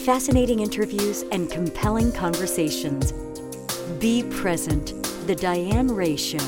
Fascinating interviews, and compelling conversations. Be present. The Diane Ray Show.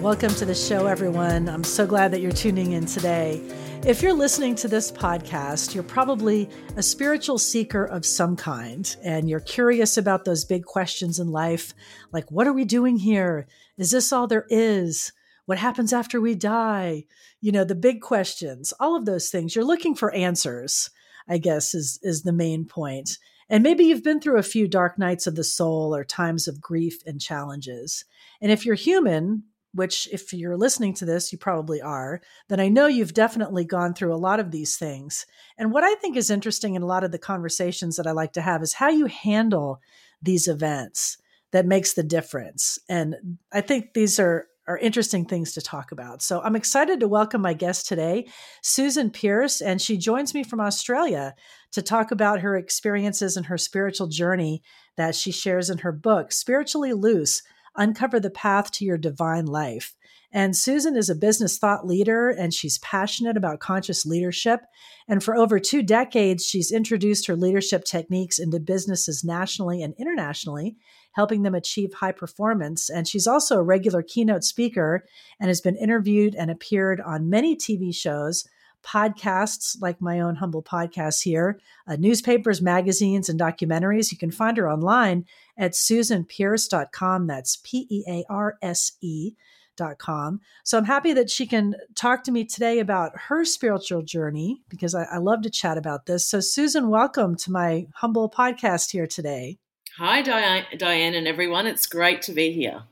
Welcome to the show, everyone. I'm so glad that you're tuning in today. If you're listening to this podcast, you're probably a spiritual seeker of some kind, and you're curious about those big questions in life like, what are we doing here? Is this all there is? What happens after we die? You know, the big questions, all of those things. You're looking for answers. I guess is is the main point. And maybe you've been through a few dark nights of the soul or times of grief and challenges. And if you're human, which if you're listening to this, you probably are, then I know you've definitely gone through a lot of these things. And what I think is interesting in a lot of the conversations that I like to have is how you handle these events that makes the difference. And I think these are are interesting things to talk about. So I'm excited to welcome my guest today, Susan Pearse, and she joins me from Australia to talk about her experiences and her spiritual journey that she shares in her book, Spiritually Loose Uncover the Path to Your Divine Life. And Susan is a business thought leader and she's passionate about conscious leadership. And for over two decades, she's introduced her leadership techniques into businesses nationally and internationally helping them achieve high performance. And she's also a regular keynote speaker and has been interviewed and appeared on many TV shows, podcasts like my own humble podcast here, uh, newspapers, magazines, and documentaries. You can find her online at susanpearse.com. That's P E A R S E. Com. So I'm happy that she can talk to me today about her spiritual journey because I, I love to chat about this. So, Susan, welcome to my humble podcast here today. Hi, Diane, Diane, and everyone. It's great to be here.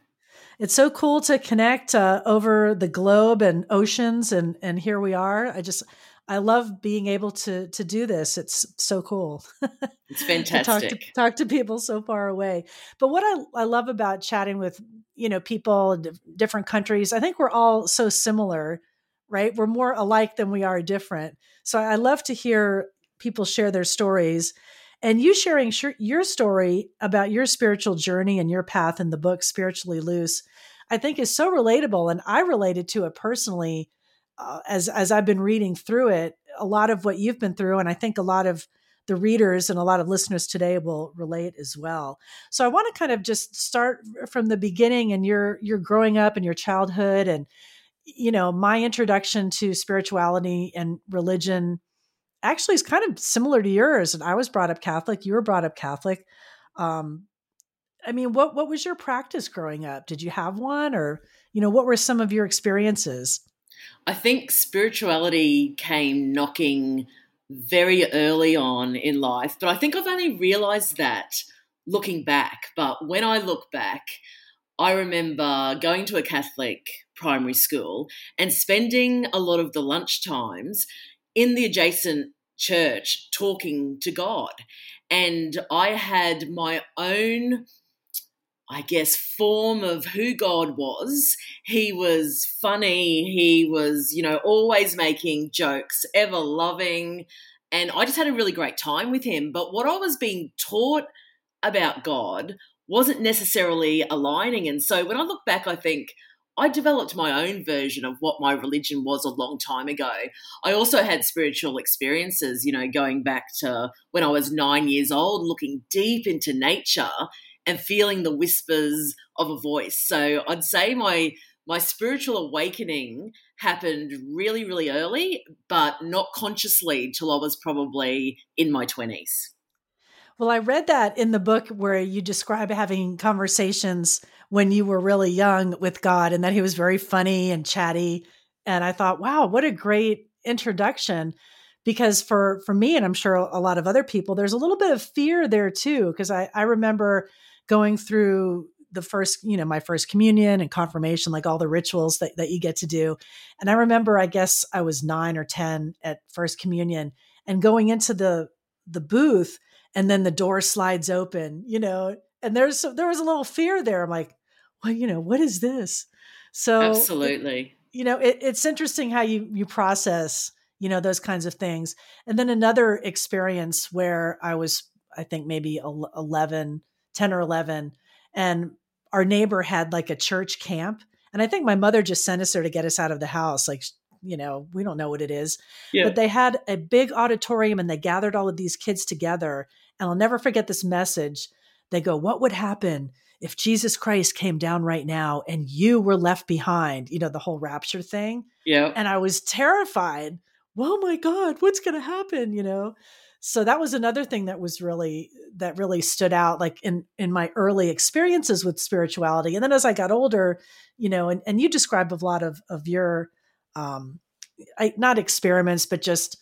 It's so cool to connect uh, over the globe and oceans, and and here we are. I just I love being able to to do this. It's so cool. It's fantastic. to talk, to, talk to people so far away. But what I, I love about chatting with you know people in different countries, I think we're all so similar, right? We're more alike than we are different. So I love to hear people share their stories and you sharing sh- your story about your spiritual journey and your path in the book, Spiritually Loose, I think is so relatable. And I related to it personally uh, as, as I've been reading through it, a lot of what you've been through. And I think a lot of the readers and a lot of listeners today will relate as well. So I want to kind of just start from the beginning and your your growing up and your childhood and you know my introduction to spirituality and religion actually is kind of similar to yours. And I was brought up Catholic. You were brought up Catholic. Um, I mean, what what was your practice growing up? Did you have one, or you know, what were some of your experiences? I think spirituality came knocking very early on in life, but I think I've only realized that looking back. But when I look back, I remember going to a Catholic primary school and spending a lot of the lunch times in the adjacent church talking to God. And I had my own, I guess, form of who God was. He was funny. He was, you know, always making jokes, ever loving. And I just had a really great time with him. But what I was being taught about God wasn't necessarily aligning. And so when I look back, I think I developed my own version of what my religion was a long time ago. I also had spiritual experiences, you know, going back to when I was nine years old, looking deep into nature and feeling the whispers of a voice. So I'd say my my spiritual awakening happened really, really early, but not consciously till I was probably in my 20s. Well, I read that in the book where you describe having conversations when you were really young with God and that he was very funny and chatty. And I thought, wow, what a great introduction. Because for for me, and I'm sure a lot of other people, there's a little bit of fear there too. Because I, I remember going through the first, you know, my first communion and confirmation, like all the rituals that, that you get to do. And I remember, I guess I was nine or 10 at first communion and going into the, the booth and then the door slides open, you know, and there's, there was a little fear there. I'm like, well, you know, what is this? So absolutely, you know, it, it's interesting how you, you process, you know, those kinds of things. And then another experience where I was, I think maybe 11, 10 or 11 and our neighbor had like a church camp and i think my mother just sent us there to get us out of the house like you know we don't know what it is yeah. but they had a big auditorium and they gathered all of these kids together and i'll never forget this message. They go what would happen if jesus christ came down right now and you were left behind? You know the whole rapture thing yeah and i was terrified. Oh my god what's going to happen? You know so that was another thing that was really that really stood out like in in my early experiences with spirituality. And then as i got older you know and, and you describe a lot of of your um I, not experiments but just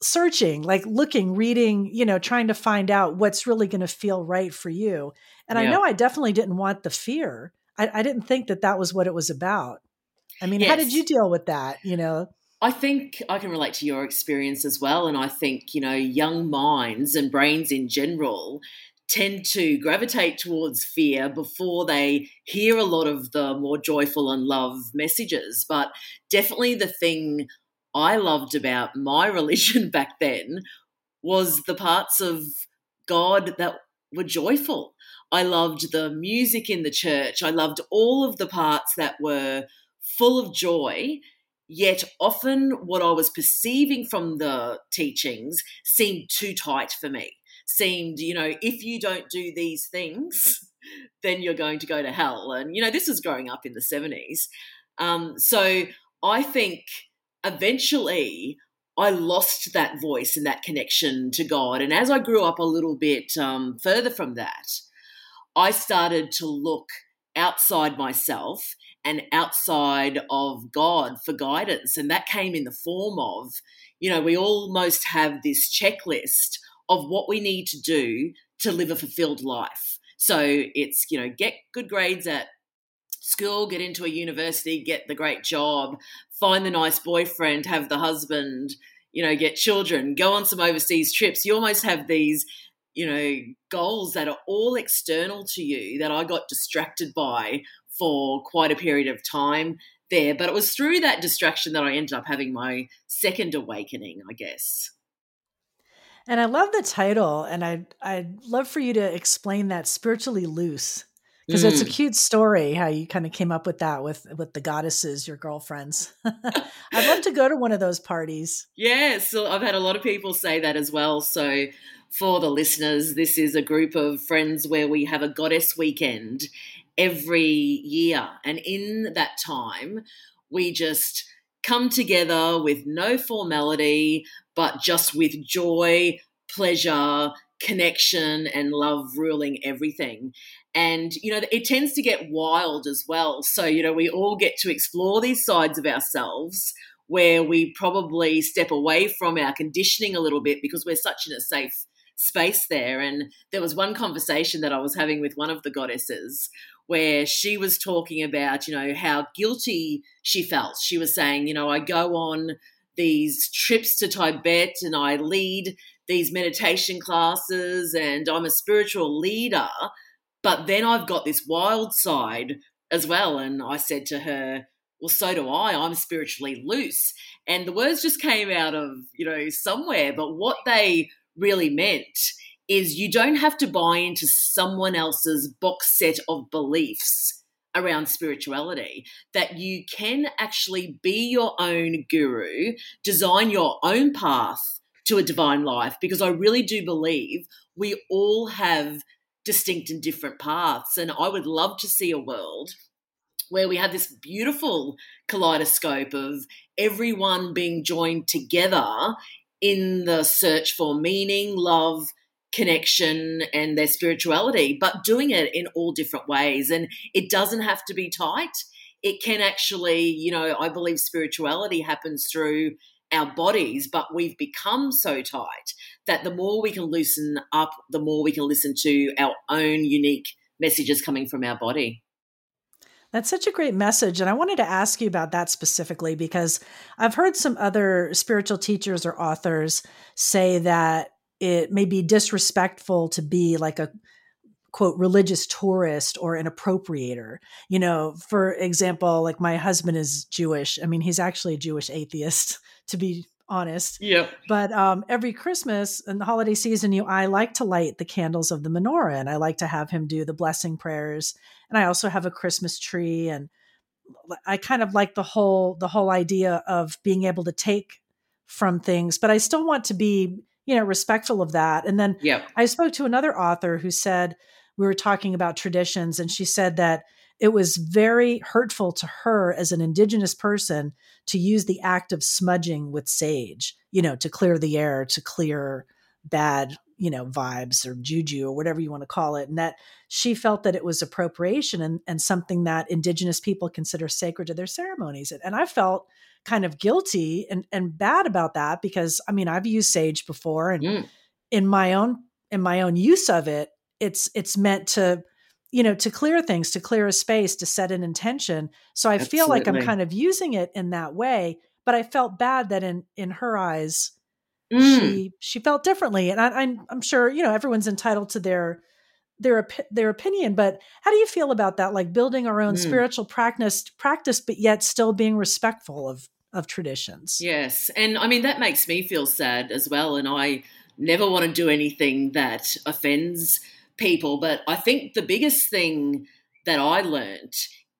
searching like looking reading you know trying to find out what's really going to feel right for you. And yeah. i know i definitely didn't want the fear. I, I, didn't think that that was what it was about. I mean yes. how did you deal with that you know I think I can relate to your experience as well. And I think, you know, young minds and brains in general tend to gravitate towards fear before they hear a lot of the more joyful and love messages. But definitely the thing I loved about my religion back then was the parts of God that were joyful. I loved the music in the church. I loved all of the parts that were full of joy Yet often what I was perceiving from the teachings seemed too tight for me. Seemed, you know, if you don't do these things, then you're going to go to hell. And, you know, this is growing up in the 70s. Um, so I think eventually I lost that voice and that connection to God. And as I grew up a little bit um, further from that, I started to look outside myself and outside of God for guidance. And that came in the form of, you know, we almost have this checklist of what we need to do to live a fulfilled life. So it's, you know, get good grades at school, get into a university, get the great job, find the nice boyfriend, have the husband, you know, get children, go on some overseas trips. You almost have these, you know, goals that are all external to you that I got distracted by for quite a period of time there. But it was through that distraction that I ended up having my second awakening, I guess. And I love the title, and I'd I'd love for you to explain that spiritually loose because mm. it's a mm. cute story how you kind of came up with that with with the goddesses, your girlfriends. I'd love to go to one of those parties. Yeah, so I've had a lot of people say that as well. So for the listeners, this is a group of friends where we have a goddess weekend, every year. And in that time, we just come together with no formality, but just with joy, pleasure, connection, and love ruling everything. And, you know, it tends to get wild as well. So, you know, we all get to explore these sides of ourselves where we probably step away from our conditioning a little bit because we're such in a safe space there. And there was one conversation that I was having with one of the goddesses where she was talking about, you know, how guilty she felt. She was saying, you know, I go on these trips to Tibet and I lead these meditation classes and I'm a spiritual leader, but then I've got this wild side as well. And I said to her, well, so do I. I'm spiritually loose. And the words just came out of, you know, somewhere, but what they really meant is you don't have to buy into someone else's box set of beliefs around spirituality that you can actually be your own guru, design your own path to a divine life, because I really do believe we all have distinct and different paths. And I would love to see a world where we have this beautiful kaleidoscope of everyone being joined together in the search for meaning, love, connection and their spirituality, but doing it in all different ways. And it doesn't have to be tight. It can actually, you know, I believe spirituality happens through our bodies, but we've become so tight that the more we can loosen up, the more we can listen to our own unique messages coming from our body. That's such a great message. And I wanted to ask you about that specifically because I've heard some other spiritual teachers or authors say that it may be disrespectful to be like a quote religious tourist or an appropriator you know for example like my husband is jewish i mean he's actually a jewish atheist to be honest yep but um, every christmas and the holiday season you i like to light the candles of the menorah and i like to have him do the blessing prayers and i also have a christmas tree and i kind of like the whole the whole idea of being able to take from things but i still want to be you know, respectful of that. And then yep. I spoke to another author who said, we were talking about traditions, and she said that it was very hurtful to her as an indigenous person to use the act of smudging with sage, you know, to clear the air, to clear bad, you know, vibes or juju or whatever you want to call it. And that she felt that it was appropriation and, and something that indigenous people consider sacred to their ceremonies. And I felt kind of guilty and, and bad about that because I mean I've used sage before and mm. in my own in my own use of it, it's it's meant to you know to clear things to clear a space to set an intention so i Absolutely. feel like i'm kind of using it in that way but i felt bad that in in her eyes mm. she she felt differently and I, I'm, I'm sure you know everyone's entitled to their their their opinion but how do you feel about that like building our own mm. spiritual practice practice but yet still being respectful of of traditions. Yes. And I mean, that makes me feel sad as well. And I never want to do anything that offends people. But I think the biggest thing that I learned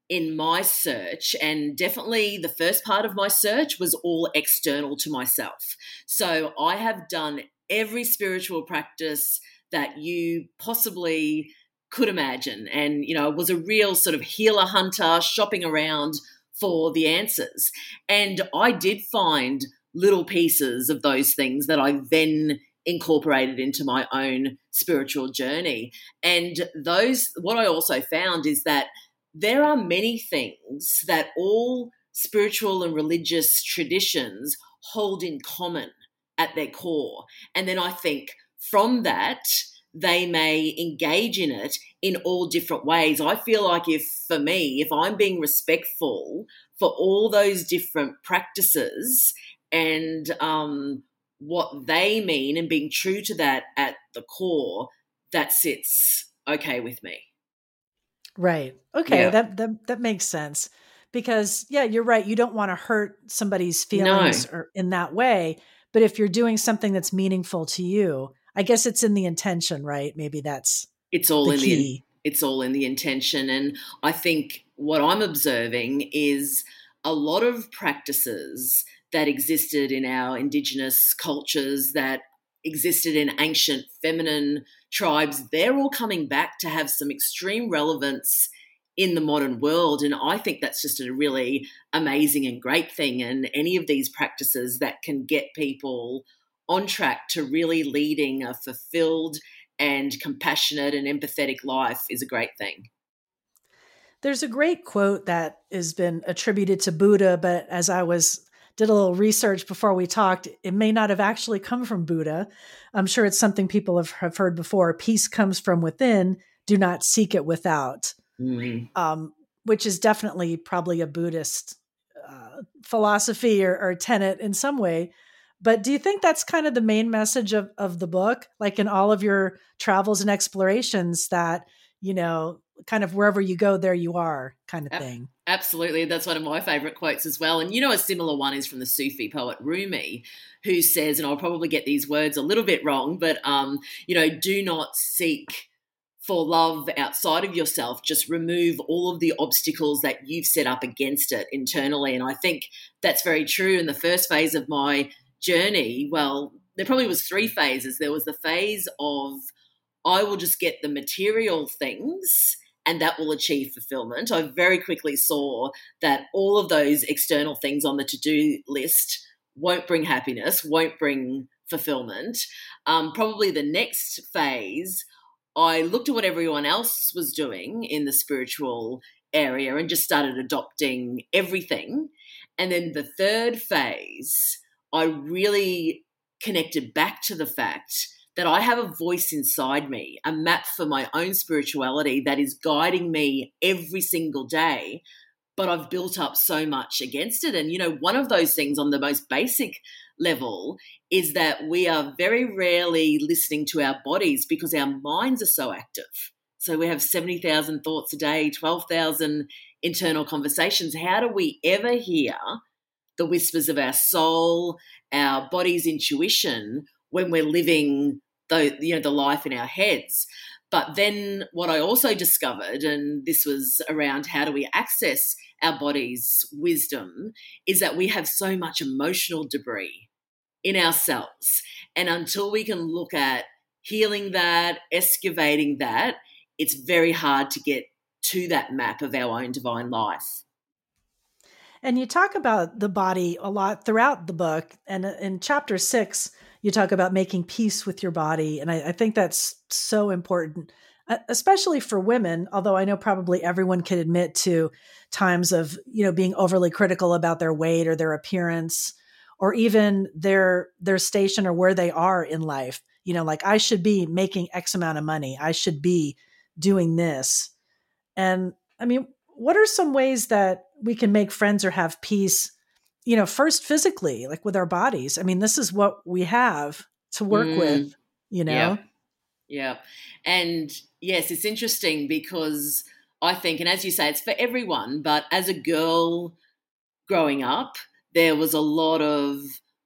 in my search, and definitely the first part of my search was all external to myself. So I have done every spiritual practice that you possibly could imagine. And, you know, was a real sort of healer hunter, shopping around for the answers. And I did find little pieces of those things that I then incorporated into my own spiritual journey. And those, what I also found is that there are many things that all spiritual and religious traditions hold in common at their core. And then I think from that, they may engage in it in all different ways. I feel like if, for me, if I'm being respectful for all those different practices and um, what they mean and being true to that at the core, that sits okay with me. Right. Okay. Yeah. That, that that makes sense. Because yeah, you're right. You don't want to hurt somebody's feelings no. or in that way. But if you're doing something that's meaningful to you, I guess it's in the intention, right? Maybe that's it's all the in key. the it's all in the intention. And I think what I'm observing is a lot of practices that existed in our indigenous cultures that existed in ancient feminine tribes, they're all coming back to have some extreme relevance in the modern world. And I think that's just a really amazing and great thing. And any of these practices that can get people on track to really leading a fulfilled and compassionate and empathetic life is a great thing. There's a great quote that has been attributed to Buddha, but as I was did a little research before we talked, it may not have actually come from Buddha. I'm sure it's something people have, have heard before. Peace comes from within, do not seek it without, mm-hmm. um, which is definitely probably a Buddhist uh, philosophy or, or tenet in some way. But do you think that's kind of the main message of, of the book? Like in all of your travels and explorations, that, you know, kind of wherever you go, there you are kind of thing. Absolutely. That's one of my favorite quotes as well. And you know, a similar one is from the Sufi poet Rumi, who says, and I'll probably get these words a little bit wrong, but, um, you know, do not seek for love outside of yourself, just remove all of the obstacles that you've set up against it internally. And I think that's very true. In the first phase of my journey, well, there probably was three phases. There was the phase of I will just get the material things and that will achieve fulfillment. I very quickly saw that all of those external things on the to do list won't bring happiness, won't bring fulfillment. Um, probably the next phase, I looked at what everyone else was doing in the spiritual area and just started adopting everything. And then the third phase, I really connected back to the fact that I have a voice inside me, a map for my own spirituality that is guiding me every single day. But I've built up so much against it. And, you know, one of those things on the most basic level is that we are very rarely listening to our bodies because our minds are so active. So we have 70,000 thoughts a day, 12,000 internal conversations. How do we ever hear the whispers of our soul, our body's intuition when we're living the you know the life in our heads. But then what I also discovered, and this was around how do we access our body's wisdom, is that we have so much emotional debris in ourselves. And until we can look at healing that, excavating that, it's very hard to get to that map of our own divine life. And you talk about the body a lot throughout the book. And in chapter six, you talk about making peace with your body. And I, I think that's so important, uh, especially for women, although I know probably everyone can admit to times of, you know, being overly critical about their weight or their appearance or even their their station or where they are in life. You know, like I should be making X amount of money. I should be doing this. And I mean, what are some ways that we can make friends or have peace you know, first physically, like with our bodies. I mean, this is what we have to work mm. with, you know? Yeah. yeah. And yes, it's interesting because I think, and as you say, it's for everyone, but as a girl growing up, there was a lot of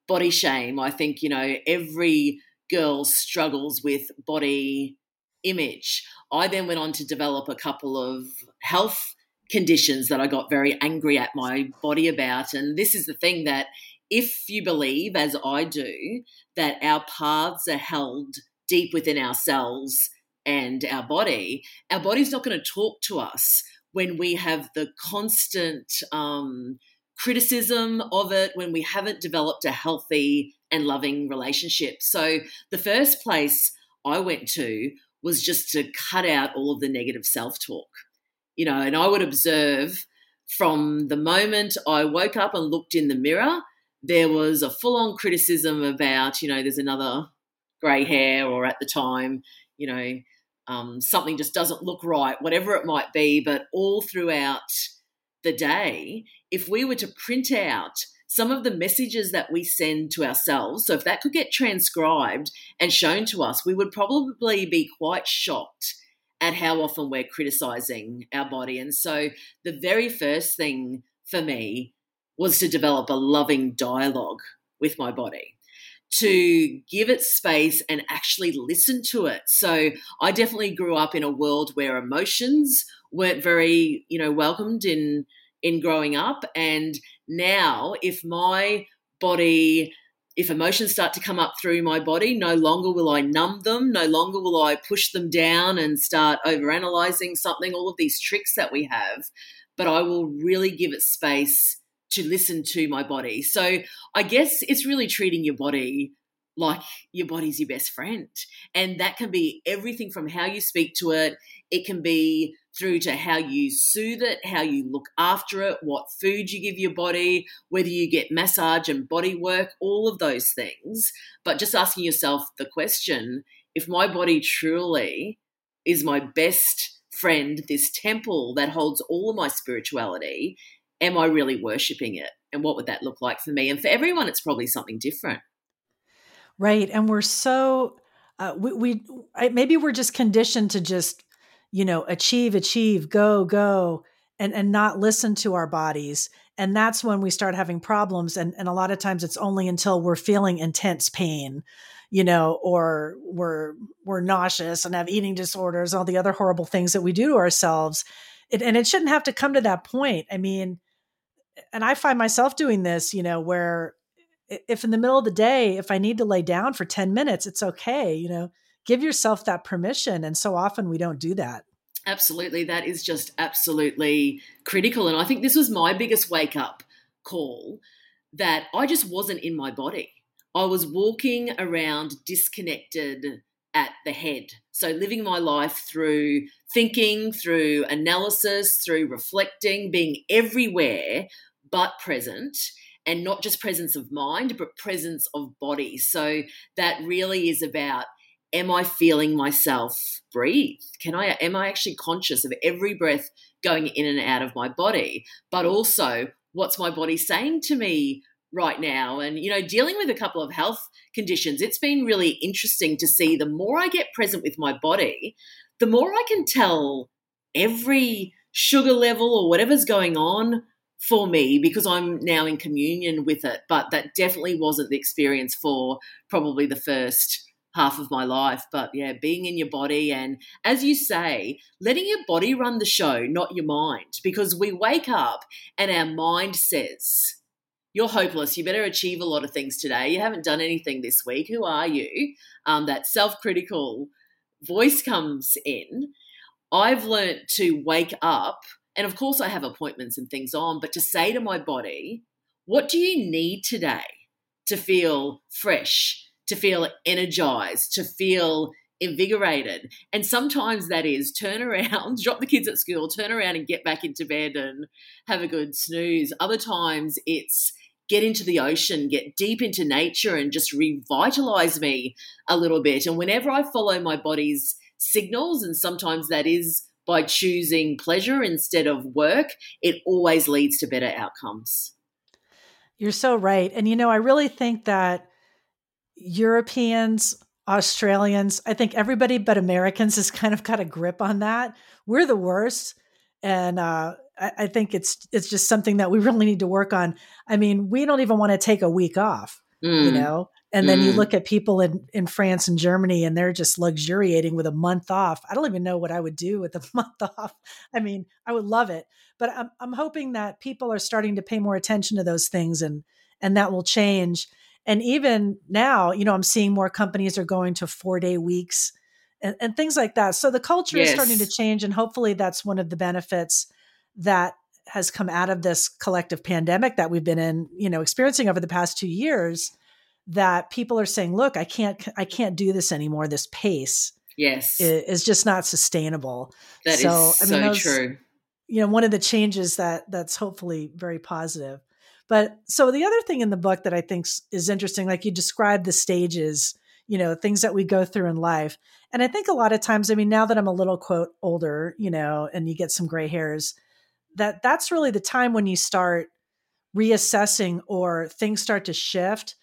body shame. I think, you know, every girl struggles with body image. I then went on to develop a couple of health conditions that I got very angry at my body about. And this is the thing that if you believe, as I do, that our paths are held deep within ourselves and our body, our body's not going to talk to us when we have the constant um, criticism of it, when we haven't developed a healthy and loving relationship. So the first place I went to was just to cut out all of the negative self talk you know, and I would observe from the moment I woke up and looked in the mirror, there was a full on criticism about, you know, there's another grey hair, or at the time, you know, um, something just doesn't look right, whatever it might be. But all throughout the day, if we were to print out some of the messages that we send to ourselves, so if that could get transcribed and shown to us, we would probably be quite shocked at how often we're criticizing our body. And so the very first thing for me was to develop a loving dialogue with my body to give it space and actually listen to it. So I definitely grew up in a world where emotions weren't very, you know, welcomed in in growing up and now if my body if emotions start to come up through my body, no longer will I numb them, no longer will I push them down and start overanalyzing something, all of these tricks that we have, but I will really give it space to listen to my body. So I guess it's really treating your body like your body's your best friend. And that can be everything from how you speak to it, it can be through to how you soothe it, how you look after it, what food you give your body, whether you get massage and body work, all of those things. But just asking yourself the question if my body truly is my best friend, this temple that holds all of my spirituality, am I really worshipping it? And what would that look like for me? And for everyone, it's probably something different. Right. And we're so, uh, we, we maybe we're just conditioned to just you know, achieve, achieve, go, go. and and not listen to our bodies. And that's when we start having problems and and a lot of times it's only until we're feeling intense pain you know or we're we're nauseous and have eating disorders all the other horrible things that we do to ourselves. It, and it shouldn't have to come to that point. I mean and i find myself doing this you know where if in the middle of the day if i need to lay down for 10 minutes it's okay you know give yourself that permission and so often we don't do that Absolutely. That is just absolutely critical. And I think this was my biggest wake up call that I just wasn't in my body. I was walking around disconnected at the head. So, living my life through thinking, through analysis, through reflecting, being everywhere but present, and not just presence of mind, but presence of body. So, that really is about am I feeling myself breathe? Can I am I actually conscious of every breath going in and out of my body? But also, what's my body saying to me right now? And you know, dealing with a couple of health conditions, it's been really interesting to see the more I get present with my body, the more I can tell every sugar level or whatever's going on for me because I'm now in communion with it. But that definitely wasn't the experience for probably the first half of my life. But yeah, being in your body and, as you say, letting your body run the show, not your mind, because we wake up and our mind says, you're hopeless. You better achieve a lot of things today. You haven't done anything this week. Who are you? Um, that self critical voice comes in. I've learnt to wake up, and of course, I have appointments and things on, but to say to my body, what do you need today to feel fresh, to feel energized, to feel invigorated. And sometimes that is turn around, drop the kids at school, turn around and get back into bed and have a good snooze. Other times it's get into the ocean, get deep into nature and just revitalize me a little bit. And whenever I follow my body's signals, and sometimes that is by choosing pleasure instead of work, it always leads to better outcomes. You're so right. And you know, I really think that Europeans, Australians, I think everybody but Americans has kind of got a grip on that. We're the worst. And uh, I, I think it's it's just something that we really need to work on. I mean, we don't even want to take a week off, mm. you know? And then mm. you look at people in, in France and Germany and they're just luxuriating with a month off. I don't even know what I would do with a month off. I mean, I would love it. But I'm, I'm hoping that people are starting to pay more attention to those things and and that will change and even now you know i'm seeing more companies are going to four day weeks and, and things like that. So the culture yes. is starting to change and hopefully that's one of the benefits that has come out of this collective pandemic that we've been in you know experiencing over the past two years that people are saying look i can't i can't do this anymore. This pace yes. is, is just not sustainable. That so, is I mean, so those, true. you know one of the changes that that's hopefully very positive but so the other thing in the book that I think is interesting, like you described the stages, you know, things that we go through in life. And I think a lot of times, I mean, now that I'm a little quote older, you know, and you get some gray hairs, that that's really the time when you start reassessing or things start to shift.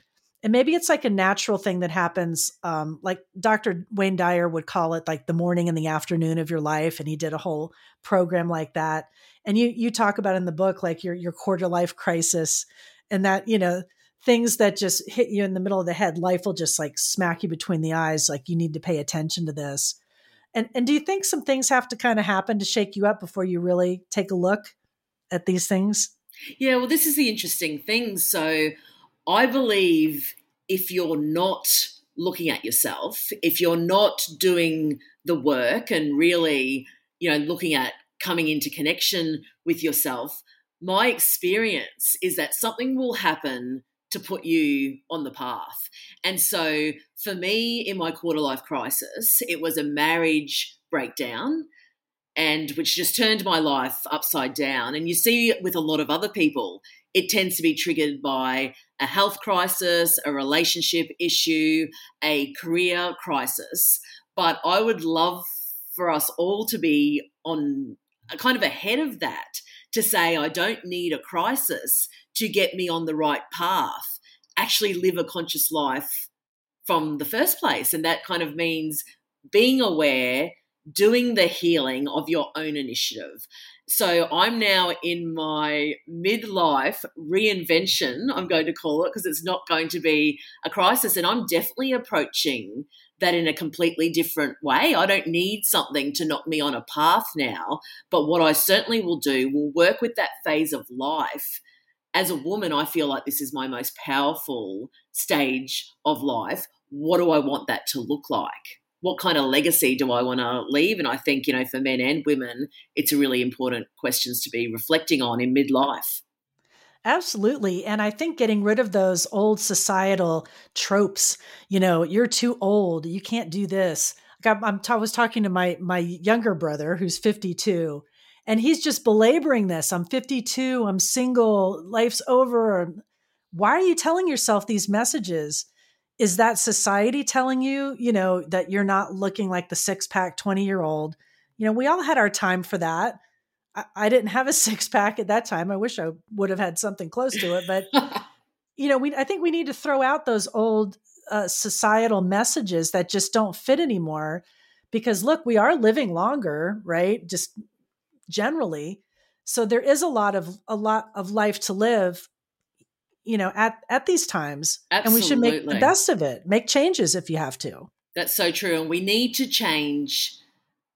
And maybe it's like a natural thing that happens, um, like Dr. Wayne Dyer would call it like the morning and the afternoon of your life. And he did a whole program like that and you you talk about in the book like your your quarter life crisis and that you know things that just hit you in the middle of the head life will just like smack you between the eyes like you need to pay attention to this and and do you think some things have to kind of happen to shake you up before you really take a look at these things yeah well this is the interesting thing so i believe if you're not looking at yourself if you're not doing the work and really you know looking at coming into connection with yourself, my experience is that something will happen to put you on the path. And so for me, in my quarter life crisis, it was a marriage breakdown and which just turned my life upside down. And you see with a lot of other people, it tends to be triggered by a health crisis, a relationship issue, a career crisis. But I would love for us all to be on kind of ahead of that to say, I don't need a crisis to get me on the right path, actually live a conscious life from the first place. And that kind of means being aware, doing the healing of your own initiative. So I'm now in my midlife reinvention, I'm going to call it, because it's not going to be a crisis. And I'm definitely approaching that in a completely different way. I don't need something to knock me on a path now. But what I certainly will do will work with that phase of life. As a woman, I feel like this is my most powerful stage of life. What do I want that to look like? What kind of legacy do I want to leave? And I think, you know, for men and women, it's a really important questions to be reflecting on in midlife. Absolutely. And I think getting rid of those old societal tropes, you know, you're too old, you can't do this. Like I'm, i was talking to my my younger brother who's 52 and he's just belaboring this. I'm 52, I'm single, life's over. Why are you telling yourself these messages? Is that society telling you, you know, that you're not looking like the six pack 20 year old? You know, we all had our time for that. I, I didn't have a six pack at that time. I wish I would have had something close to it, but you know, we I think we need to throw out those old uh, societal messages that just don't fit anymore because look, we are living longer, right? Just generally. So there is a lot of a lot of life to live you know at at these times Absolutely. and we should make the best of it. Make changes if you have to. That's so true and we need to change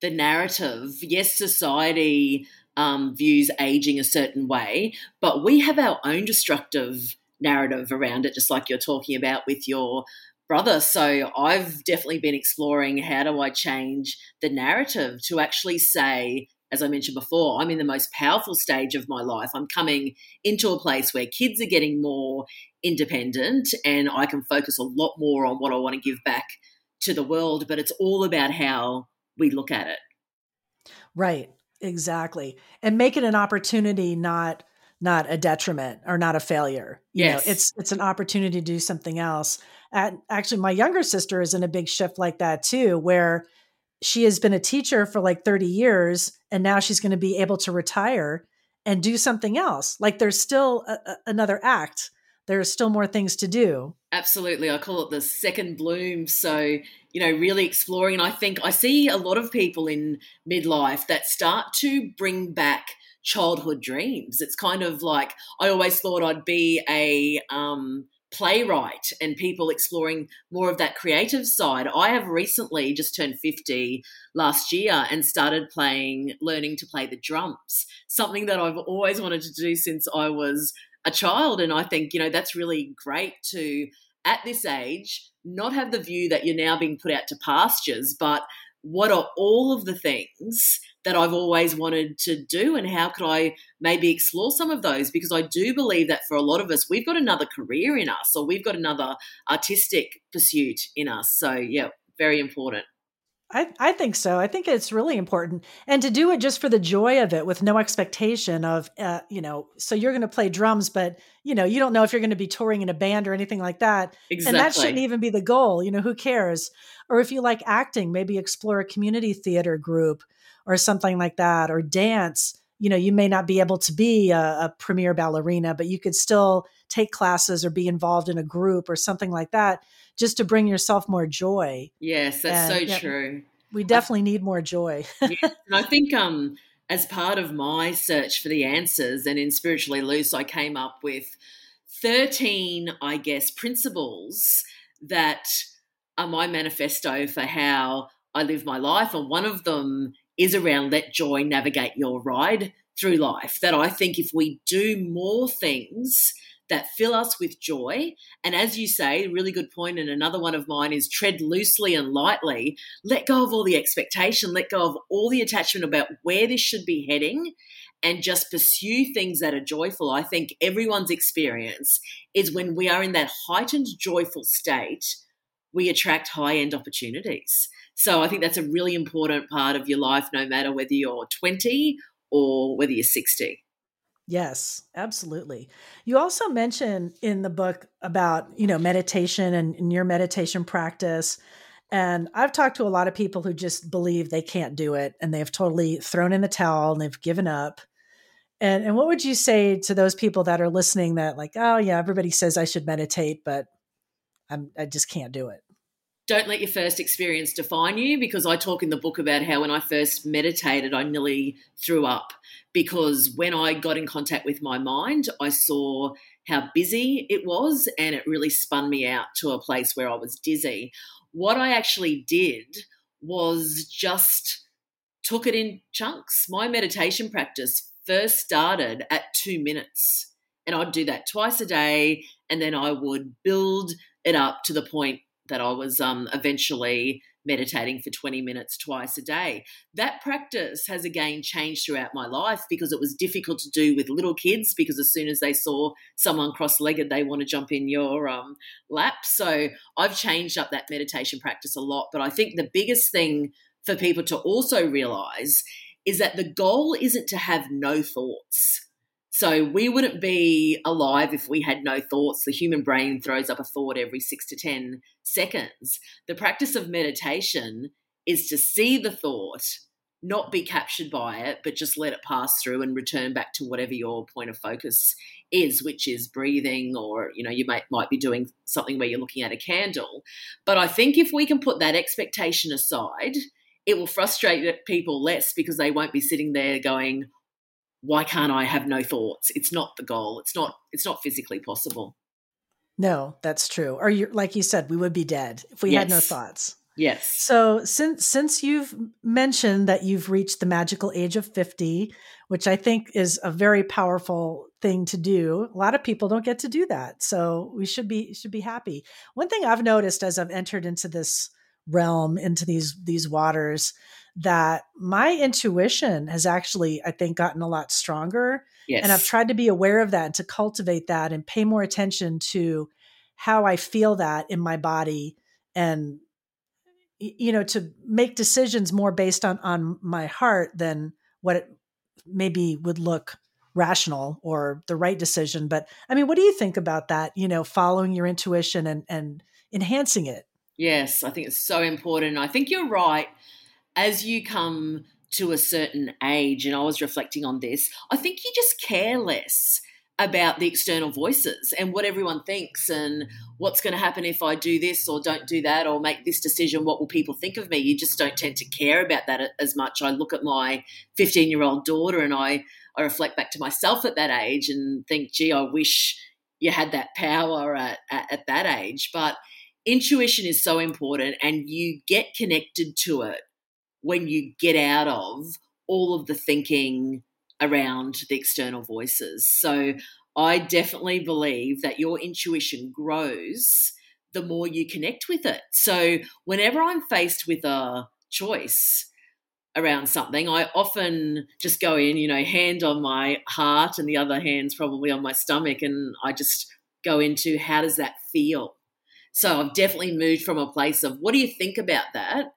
the narrative. Yes society um, views aging a certain way but we have our own destructive narrative around it just like you're talking about with your brother. So i've definitely been exploring how do i change the narrative to actually say as I mentioned before, I'm in the most powerful stage of my life. I'm coming into a place where kids are getting more independent and I can focus a lot more on what I want to give back to the world. But it's all about how we look at it. Right. Exactly. And make it an opportunity, not not a detriment or not a failure. You yes. know, it's it's an opportunity to do something else. And actually my younger sister is in a big shift like that too, where she has been a teacher for like 30 years and now she's going to be able to retire and do something else. Like there's still a, a, another act. There are still more things to do. Absolutely. I call it the second bloom. So, you know, really exploring. And I think I see a lot of people in midlife that start to bring back childhood dreams. It's kind of like I always thought I'd be a, um, playwright and people exploring more of that creative side. I have recently just turned 50 last year and started playing, learning to play the drums, something that I've always wanted to do since I was a child. And I think, you know, that's really great to, at this age, not have the view that you're now being put out to pastures, but what are all of the things that I've always wanted to do and how could I maybe explore some of those? Because I do believe that for a lot of us we've got another career in us or we've got another artistic pursuit in us. So yeah very important I, I think so. I think it's really important. And to do it just for the joy of it with no expectation of, uh, you know, so you're going to play drums, but, you know, you don't know if you're going to be touring in a band or anything like that. Exactly. And that shouldn't even be the goal. You know, who cares? Or if you like acting, maybe explore a community theater group or something like that, or dance. You know, you may not be able to be a, a premier ballerina, but you could still take classes or be involved in a group or something like that just to bring yourself more joy. Yes, that's and, so yeah, true. We definitely I, need more joy. yeah, and I think um, as part of my search for the answers and in Spiritually Loose, I came up with 13, I guess, principles that are my manifesto for how I live my life. And one of them is around let joy navigate your ride through life. That I think if we do more things that fill us with joy, and as you say, really good point, and another one of mine is tread loosely and lightly, let go of all the expectation, let go of all the attachment about where this should be heading. And just pursue things that are joyful. I think everyone's experience is when we are in that heightened, joyful state, we attract high end opportunities. So I think that's a really important part of your life, no matter whether you're 20 or whether you're 60. Yes, absolutely. You also mention in the book about, you know, meditation and, and your meditation practice. And I've talked to a lot of people who just believe they can't do it and they've totally thrown in the towel and they've given up. And and what would you say to those people that are listening that like, oh yeah, everybody says I should meditate, but I'm I just can't do it? don't let your first experience define you because I talk in the book about how when I first meditated, I nearly threw up because when I got in contact with my mind, I saw how busy it was and it really spun me out to a place where I was dizzy. What I actually did was just took it in chunks. My meditation practice first started at two minutes, and I'd do that twice a day, and then I would build it up to the point that I was um, eventually meditating for 20 minutes twice a day. That practice has again changed throughout my life because it was difficult to do with little kids because as soon as they saw someone cross legged, they want to jump in your um, lap. So I've changed up that meditation practice a lot. But I think the biggest thing for people to also realize is that the goal isn't to have no thoughts. So we wouldn't be alive if we had no thoughts. The human brain throws up a thought every six to 10 seconds. The practice of meditation is to see the thought, not be captured by it, but just let it pass through and return back to whatever your point of focus is, which is breathing, or you know, you might might be doing something where you're looking at a candle. But I think if we can put that expectation aside, it will frustrate people less because they won't be sitting there going, why can't I have no thoughts? It's not the goal. It's not it's not physically possible. No, that's true. Or you like you said, we would be dead if we yes. had no thoughts. Yes. So since since you've mentioned that you've reached the magical age of 50, which I think is a very powerful thing to do. A lot of people don't get to do that. So we should be should be happy. One thing I've noticed as I've entered into this realm, into these these waters, that my intuition has actually, I think, gotten a lot stronger. Yes. And I've tried to be aware of that and to cultivate that and pay more attention to how I feel that in my body and you know to make decisions more based on on my heart than what it maybe would look rational or the right decision but i mean what do you think about that you know following your intuition and and enhancing it yes i think it's so important i think you're right as you come to a certain age, and I was reflecting on this, I think you just care less about the external voices and what everyone thinks and what's going to happen if I do this or don't do that or make this decision. What will people think of me? You just don't tend to care about that as much. I look at my 15 year old daughter and I, I reflect back to myself at that age and think, gee, I wish you had that power at, at, at that age. But intuition is so important and you get connected to it when you get out of all of the thinking around the external voices. So I definitely believe that your intuition grows the more you connect with it. So whenever I'm faced with a choice around something, I often just go in, you know, hand on my heart and the other hand's probably on my stomach and I just go into how does that feel? So I've definitely moved from a place of what do you think about that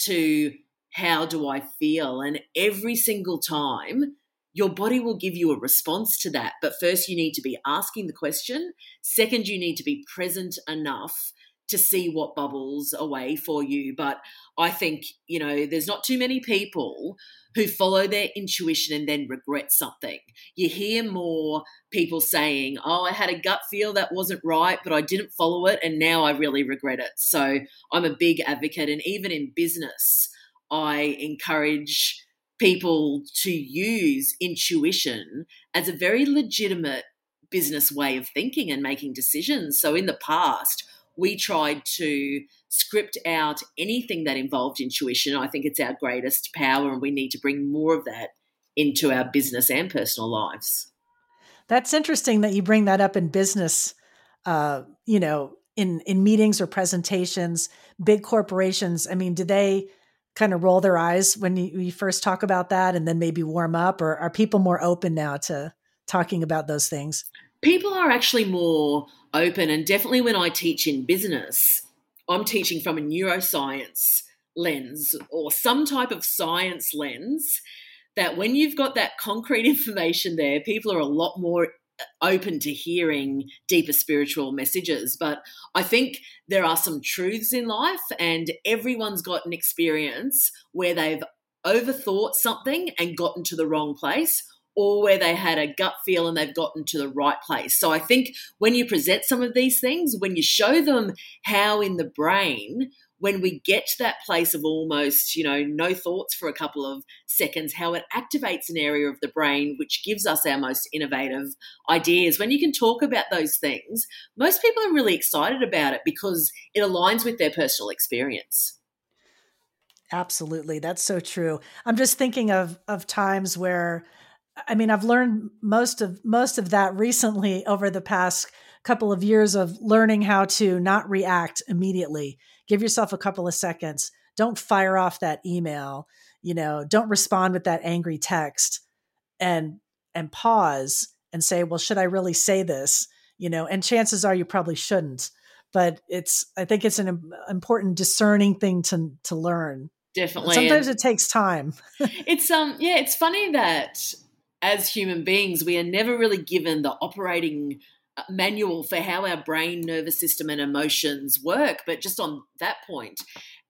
to how do I feel? And every single time, your body will give you a response to that. But first, you need to be asking the question. Second, you need to be present enough to see what bubbles away for you. But I think, you know, there's not too many people who follow their intuition and then regret something. You hear more people saying, Oh, I had a gut feel that wasn't right, but I didn't follow it and now I really regret it. So I'm a big advocate. And even in business, I encourage people to use intuition as a very legitimate business way of thinking and making decisions. So in the past, we tried to script out anything that involved intuition. I think it's our greatest power, and we need to bring more of that into our business and personal lives. That's interesting that you bring that up in business. Uh, you know, in in meetings or presentations, big corporations. I mean, do they kind of roll their eyes when you, you, first talk about that and then maybe warm up or are people more open now to talking about those things? People are actually more open and definitely when i teach in business i'm teaching from a neuroscience lens or some type of science lens that when you've got that concrete information there people are a lot more open to hearing deeper spiritual messages. But I think there are some truths in life, and everyone's got an experience where they've overthought something and gotten to the wrong place. Or where they had a gut feel and they've gotten to the right place. So I think when you present some of these things, when you show them how in the brain when we get to that place of almost, you know, no thoughts for a couple of seconds, how it activates an area of the brain which gives us our most innovative ideas. When you can talk about those things, most people are really excited about it because it aligns with their personal experience. Absolutely. That's so true. I'm just thinking of of times where I mean, I've learned most of most of that recently over the past couple of years of learning how to not react immediately. Give yourself a couple of seconds. Don't fire off that email. You know, don't respond with that angry text and and pause and say, "Well, should I really say this?" You know, and chances are you probably shouldn't. But it's I think it's an important discerning thing to to learn. Definitely. Sometimes and it takes time. it's um yeah, it's funny that as human beings we are never really given the operating manual for how our brain, nervous system, and emotions work. But just on that point,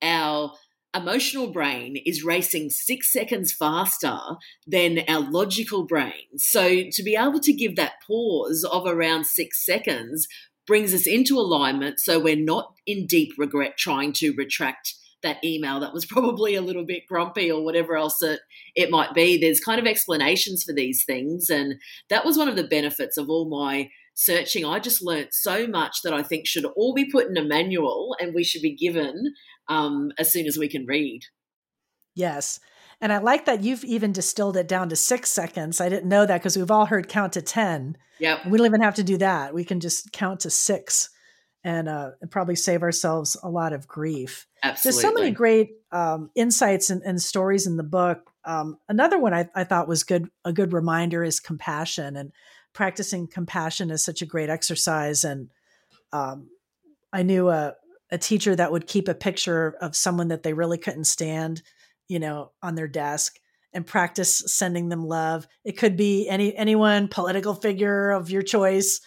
our emotional brain is racing six seconds faster than our logical brain. So to be able to give that pause of around six seconds brings us into alignment so we're not in deep regret trying to retract that email that was probably a little bit grumpy or whatever else it, it might be. There's kind of explanations for these things. And that was one of the benefits of all my searching, I just learnt so much that I think should all be put in a manual and we should be given um, as soon as we can read. Yes. And I like that you've even distilled it down to six seconds. I didn't know that because we've all heard count to 10. Yeah. We don't even have to do that. We can just count to six and, uh, probably save ourselves a lot of grief. Absolutely. There's so many great um, insights and, and, stories in the book. Um, another one I, I, thought was good, a good reminder is compassion. And practicing compassion is such a great exercise. And um, I knew a, a teacher that would keep a picture of someone that they really couldn't stand, you know, on their desk and practice sending them love. It could be any anyone, political figure of your choice.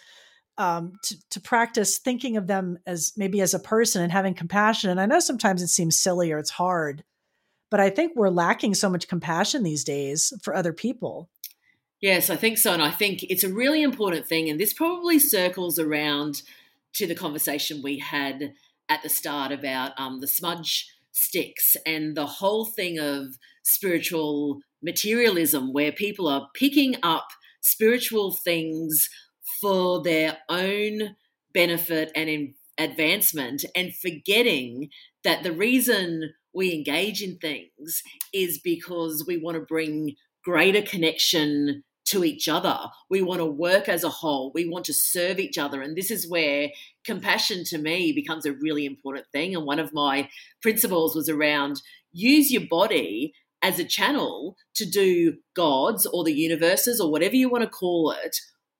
Um, to, to practice thinking of them as maybe as a person and having compassion. And I know sometimes it seems silly or it's hard, but I think we're lacking so much compassion these days for other people. Yes, I think so. And I think it's a really important thing. And this probably circles around to the conversation we had at the start about um, the smudge sticks and the whole thing of spiritual materialism, where people are picking up spiritual things for their own benefit and advancement and forgetting that the reason we engage in things is because we want to bring greater connection to each other. We want to work as a whole. We want to serve each other. And this is where compassion to me becomes a really important thing. And one of my principles was around use your body as a channel to do God's or the universes or whatever you want to call it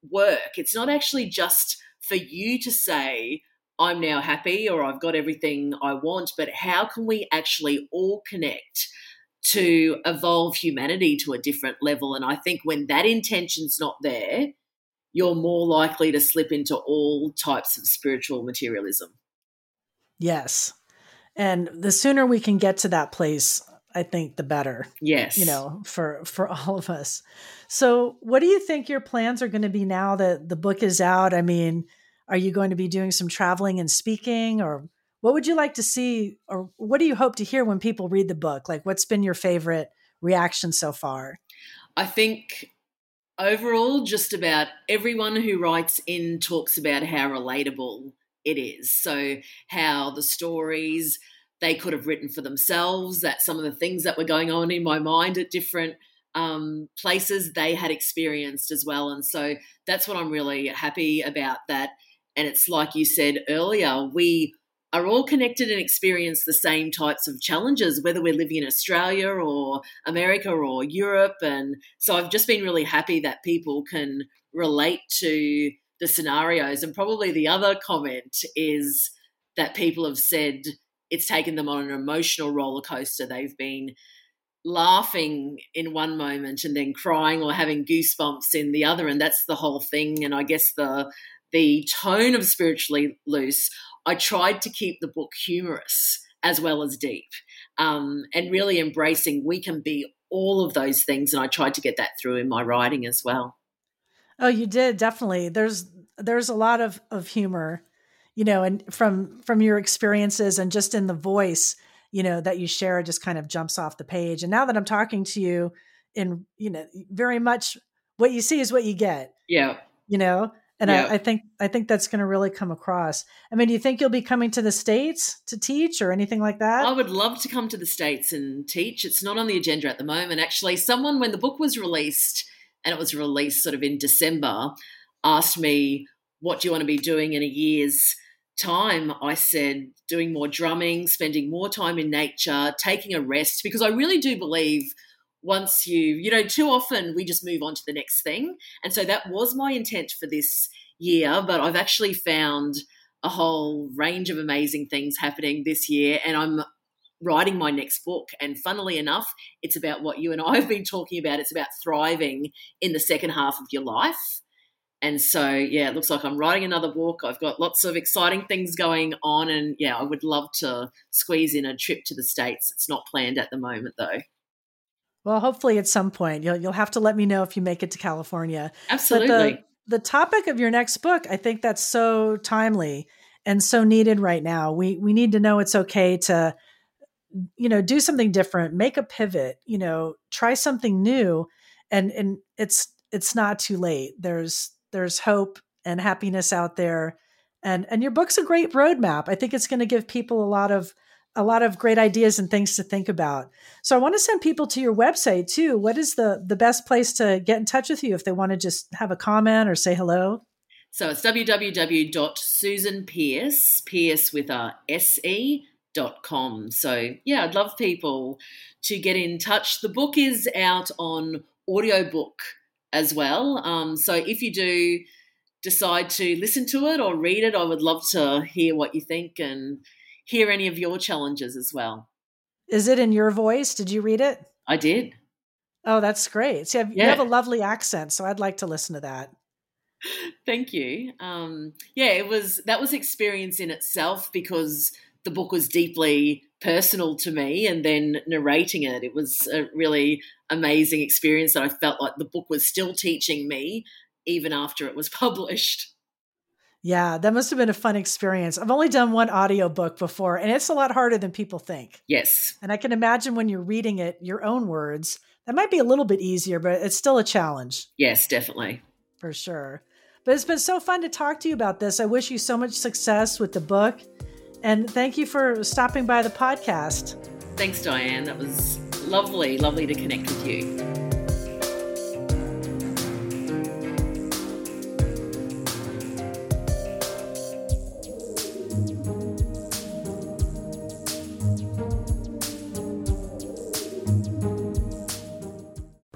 work. It's not actually just for you to say, I'm now happy or I've got everything I want, but how can we actually all connect to evolve humanity to a different level. And I think when that intention's not there, you're more likely to slip into all types of spiritual materialism. Yes. And the sooner we can get to that place, I think the better. Yes. You know, for for all of us. So, what do you think your plans are going to be now that the book is out? I mean, are you going to be doing some traveling and speaking or what would you like to see or what do you hope to hear when people read the book? Like what's been your favorite reaction so far? I think overall just about everyone who writes in talks about how relatable it is. So how the stories they could have written for themselves that some of the things that were going on in my mind at different um, places they had experienced as well. And so that's what i'm really happy about that. And it's like you said earlier we are all connected and experience the same types of challenges, whether we're living in Australia or America or Europe. And so I've just been really happy that people can relate to the scenarios. And probably the other comment is that people have said it's taken them on an emotional roller coaster. They've been laughing in one moment and then crying or having goosebumps in the other and that's the whole thing and i guess the the tone of spiritually loose I tried to keep the book humorous as well as deep um, and really embracing we can be all of those things. And I tried to get that through in my writing as well. Oh, you did definitely. There's there's a lot of of humor, you know, and from from your experiences and just in the voice, you know, that you share just kind of jumps off the page. And now that I'm talking to you in, you know, very much what you see is what you get. Yeah. You know, and yeah. I, I, think I think that's going to really come across. I mean, do you think you'll be coming to the states to teach or anything like that? I would love to come to the states and teach. It's not on the agenda at the moment. Actually, someone when the book was released, and it was released sort of in December, asked me, "What do you want to be doing in a year's?" time, I said doing more drumming, spending more time in nature, taking a rest, because I really do believe once you, you know, too often we just move on to the next thing. And so that was my intent for this year, but I've actually found a whole range of amazing things happening this year. And I'm writing my next book. And funnily enough, it's about what you and I have been talking about. It's about thriving in the second half of your life. And so, yeah, it looks like I'm writing another book. I've got lots of exciting things going on. And yeah, I would love to squeeze in a trip to the States. It's not planned at the moment, though. Well, hopefully at some point you'll you'll have to let me know if you make it to California. Absolutely. But the, the topic of your next book, I think that's so timely and so needed right now. We we need to know it's okay to you know do something different, make a pivot, you know, try something new and and it's it's not too late. There's there's hope and happiness out there. And and your book's a great roadmap. I think it's going to give people a lot of a lot of great ideas and things to think about. So I want to send people to your website too. What is the the best place to get in touch with you if they want to just have a comment or say hello? So it's www.susanpearse, Pierce with a S-E, dot com. So yeah, I'd love people to get in touch. The book is out on audiobook as well. Um, so if you do decide to listen to it or read it, I would love to hear what you think and hear any of your challenges as well. Is it in your voice? Did you read it? I did. Oh, that's great. So you have, yeah. you have a lovely accent, so I'd like to listen to that. Thank you. Um, yeah, it was that was experience in itself because the book was deeply personal to me, and then narrating it, it was a really amazing experience that I felt like the book was still teaching me even after it was published. Yeah, that must have been a fun experience. I've only done one audiobook before, and it's a lot harder than people think. Yes. And I can imagine when you're reading it, your own words, that might be a little bit easier, but it's still a challenge. Yes, definitely. For sure. But it's been so fun to talk to you about this. I wish you so much success with the book. And thank you for stopping by the podcast. Thanks, Diane. That was lovely, lovely to connect with you.